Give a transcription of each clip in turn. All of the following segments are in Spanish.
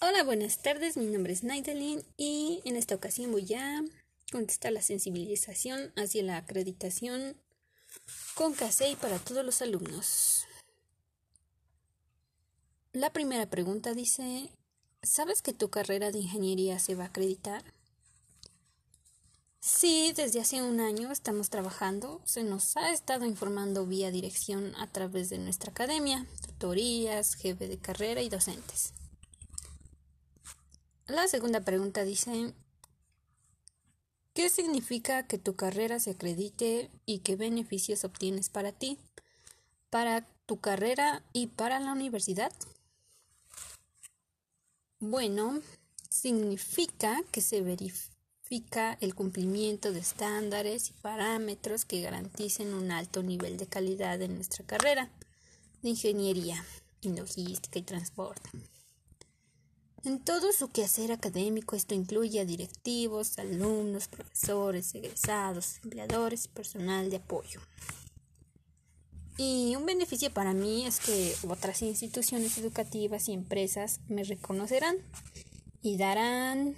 Hola, buenas tardes. Mi nombre es Naidelin y en esta ocasión voy a contestar la sensibilización hacia la acreditación con CASEI para todos los alumnos. La primera pregunta dice, ¿sabes que tu carrera de ingeniería se va a acreditar? Sí, desde hace un año estamos trabajando. Se nos ha estado informando vía dirección a través de nuestra academia, tutorías, jefe de carrera y docentes. La segunda pregunta dice, ¿qué significa que tu carrera se acredite y qué beneficios obtienes para ti, para tu carrera y para la universidad? Bueno, significa que se verifica el cumplimiento de estándares y parámetros que garanticen un alto nivel de calidad en nuestra carrera de ingeniería en logística y transporte. En todo su quehacer académico esto incluye a directivos, alumnos, profesores, egresados, empleadores y personal de apoyo. Y un beneficio para mí es que otras instituciones educativas y empresas me reconocerán y darán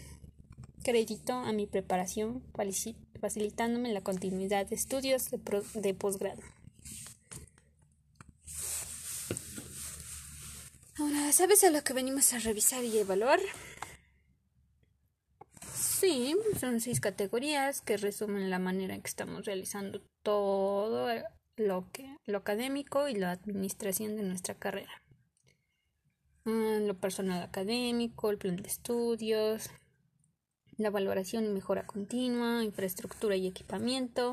crédito a mi preparación facilitándome la continuidad de estudios de, posgrado. ¿Sabes a lo que venimos a revisar y evaluar? Sí, son seis categorías que resumen la manera en que estamos realizando todo lo, que, lo académico y la administración de nuestra carrera. Mm, lo personal académico, el plan de estudios, la valoración y mejora continua, infraestructura y equipamiento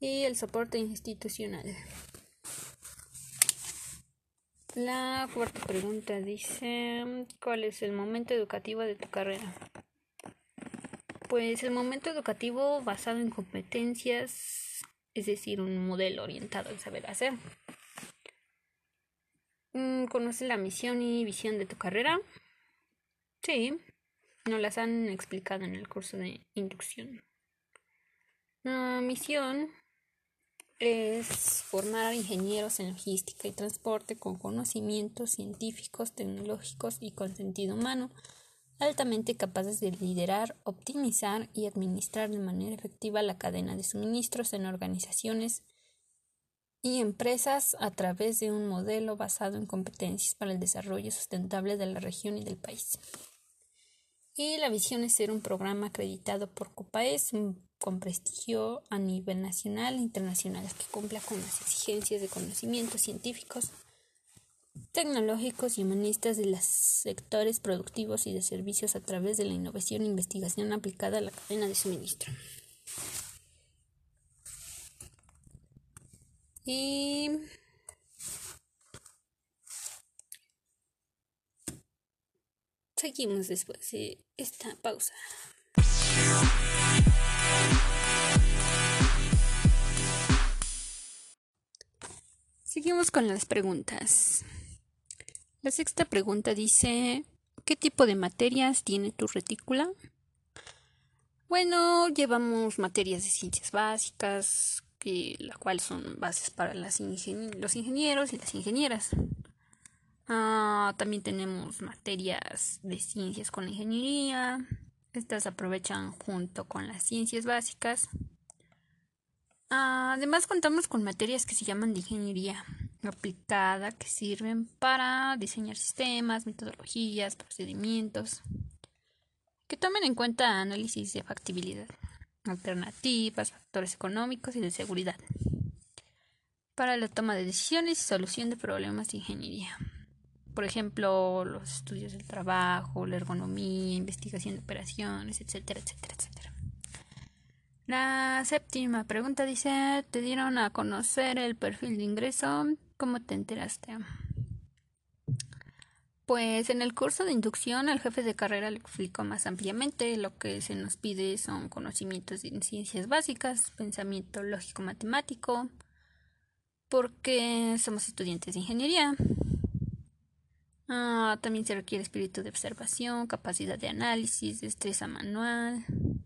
y el soporte institucional. La cuarta pregunta dice, ¿cuál es el momento educativo de tu carrera? Pues el momento educativo basado en competencias, es decir, un modelo orientado al saber hacer. Mm, ¿Conoces la misión y visión de tu carrera? Sí, nos las han explicado en el curso de inducción. La misión es formar ingenieros en logística y transporte con conocimientos científicos, tecnológicos y con sentido humano, altamente capaces de liderar, optimizar y administrar de manera efectiva la cadena de suministros en organizaciones y empresas a través de un modelo basado en competencias para el desarrollo sustentable de la región y del país. Y la visión es ser un programa acreditado por COPAES, con prestigio a nivel nacional e internacional que cumpla con las exigencias de conocimientos científicos, tecnológicos y humanistas de los sectores productivos y de servicios a través de la innovación e investigación aplicada a la cadena de suministro. Y seguimos después de esta pausa. Seguimos con las preguntas. La sexta pregunta dice, ¿qué tipo de materias tiene tu retícula? Bueno, llevamos materias de ciencias básicas, que las cuales son bases para los ingenieros y las ingenieras. Ah, también tenemos materias de ciencias con ingeniería. Estas aprovechan junto con las ciencias básicas. Además contamos con materias que se llaman de ingeniería aplicada que sirven para diseñar sistemas, metodologías, procedimientos que tomen en cuenta análisis de factibilidad, alternativas, factores económicos y de seguridad para la toma de decisiones y solución de problemas de ingeniería. Por ejemplo, los estudios del trabajo, la ergonomía, investigación de operaciones, etcétera, etcétera, etcétera. La séptima pregunta dice, ¿te dieron a conocer el perfil de ingreso? ¿Cómo te enteraste? Pues en el curso de inducción el jefe de carrera le explicó más ampliamente. Lo que se nos pide son conocimientos en ciencias básicas, pensamiento lógico-matemático, porque somos estudiantes de ingeniería. Ah, también se requiere espíritu de observación, capacidad de análisis, destreza manual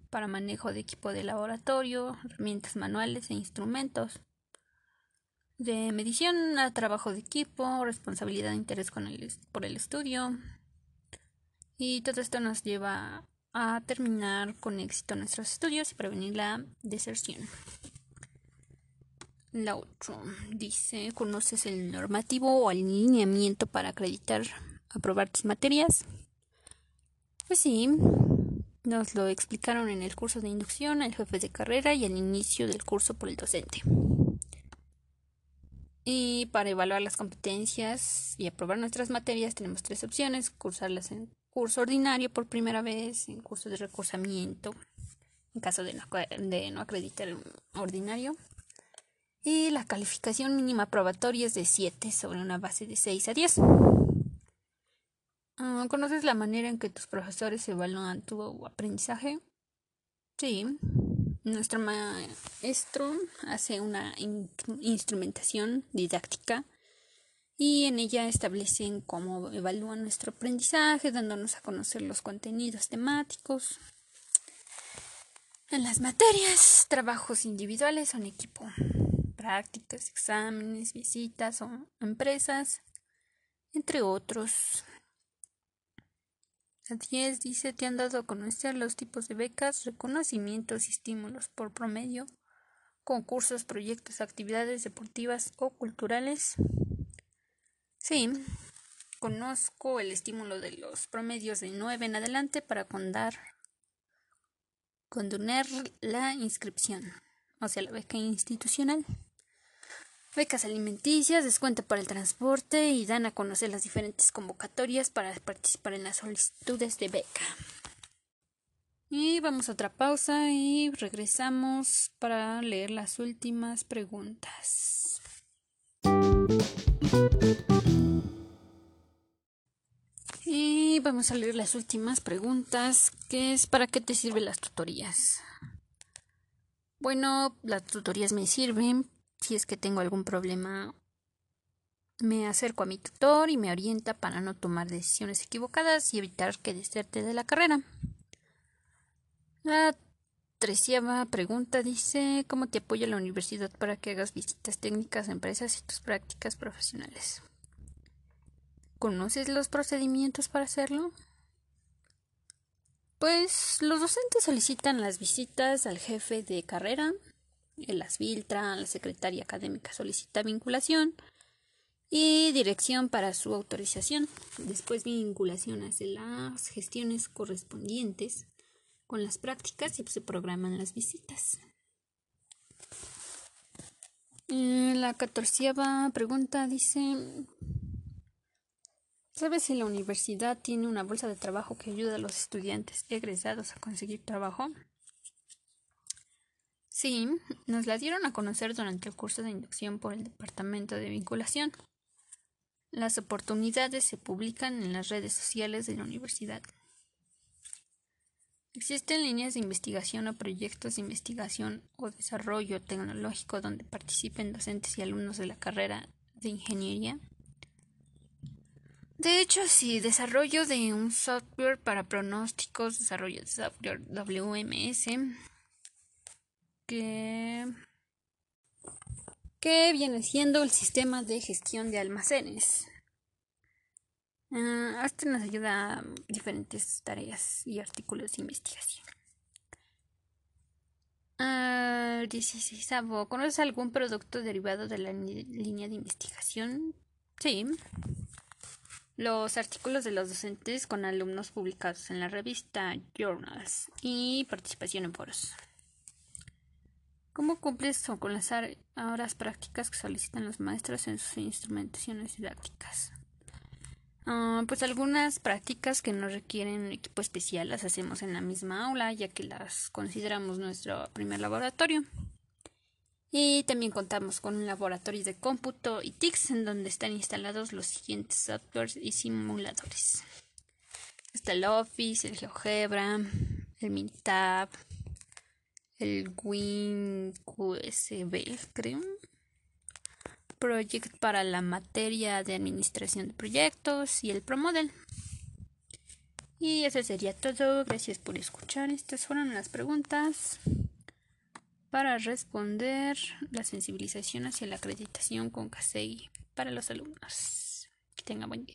para manejo de equipo de laboratorio, herramientas manuales e instrumentos. De medición a trabajo de equipo, responsabilidad de interés por el estudio. Y todo esto nos lleva a terminar con éxito nuestros estudios y prevenir la deserción. La otra dice, ¿conoces el normativo o alineamiento para acreditar, aprobar tus materias? Pues sí, nos lo explicaron en el curso de inducción, el jefe de carrera y al inicio del curso por el docente. Y para evaluar las competencias y aprobar nuestras materias tenemos tres opciones, cursarlas en curso ordinario por primera vez, en curso de recursamiento, en caso de no, de no acreditar ordinario, y la calificación mínima probatoria es de 7 sobre una base de 6 a 10. Ah, ¿Conoces la manera en que tus profesores evalúan tu aprendizaje? Sí. Nuestro maestro hace una instrumentación didáctica y en ella establecen cómo evalúan nuestro aprendizaje, dándonos a conocer los contenidos temáticos. En las materias, trabajos individuales o en equipo prácticas, exámenes, visitas o empresas, entre otros. A 10 dice, te han dado a conocer los tipos de becas, reconocimientos y estímulos por promedio, concursos, proyectos, actividades deportivas o culturales. Sí, conozco el estímulo de los promedios de 9 en adelante para condar, condonar la inscripción, o sea, la beca institucional becas alimenticias, descuento para el transporte y dan a conocer las diferentes convocatorias para participar en las solicitudes de beca. Y vamos a otra pausa y regresamos para leer las últimas preguntas. Y vamos a leer las últimas preguntas, que es ¿para qué te sirven las tutorías? Bueno, las tutorías me sirven si es que tengo algún problema, me acerco a mi tutor y me orienta para no tomar decisiones equivocadas y evitar que deserte de la carrera. La treceava pregunta dice ¿Cómo te apoya la universidad para que hagas visitas técnicas a empresas y tus prácticas profesionales? ¿Conoces los procedimientos para hacerlo? Pues los docentes solicitan las visitas al jefe de carrera, las filtra, la secretaria académica solicita vinculación y dirección para su autorización. Después vinculación hace las gestiones correspondientes con las prácticas y se programan las visitas. Eh, la catorceava pregunta dice, ¿sabes si la universidad tiene una bolsa de trabajo que ayuda a los estudiantes egresados a conseguir trabajo? Sí, nos la dieron a conocer durante el curso de inducción por el Departamento de Vinculación. Las oportunidades se publican en las redes sociales de la universidad. Existen líneas de investigación o proyectos de investigación o desarrollo tecnológico donde participen docentes y alumnos de la carrera de ingeniería. De hecho, sí, desarrollo de un software para pronósticos, desarrollo de software WMS, que, viene siendo el sistema de gestión de almacenes. Uh, este nos ayuda a diferentes tareas y artículos de investigación. Uh, 16. ¿Conoces algún producto derivado de la línea de investigación? Sí. Los artículos de los docentes con alumnos publicados en la revista Journals y participación en foros. ¿Cómo cumples con las horas prácticas que solicitan los maestros en sus instrumentaciones didácticas? Ah, pues algunas prácticas que no requieren equipo especial las hacemos en la misma aula, ya que las consideramos nuestro primer laboratorio. Y también contamos con un laboratorio de cómputo y TICS en donde están instalados los siguientes softwares y simuladores. Está el Office, el GeoGebra, el Minitab, el WinQSB, creo. Project para la materia de administración de proyectos y el ProModel. Y eso sería todo. Gracias por escuchar. Estas fueron las preguntas para responder la sensibilización hacia la acreditación con CASEI para los alumnos. Que tengan buen día.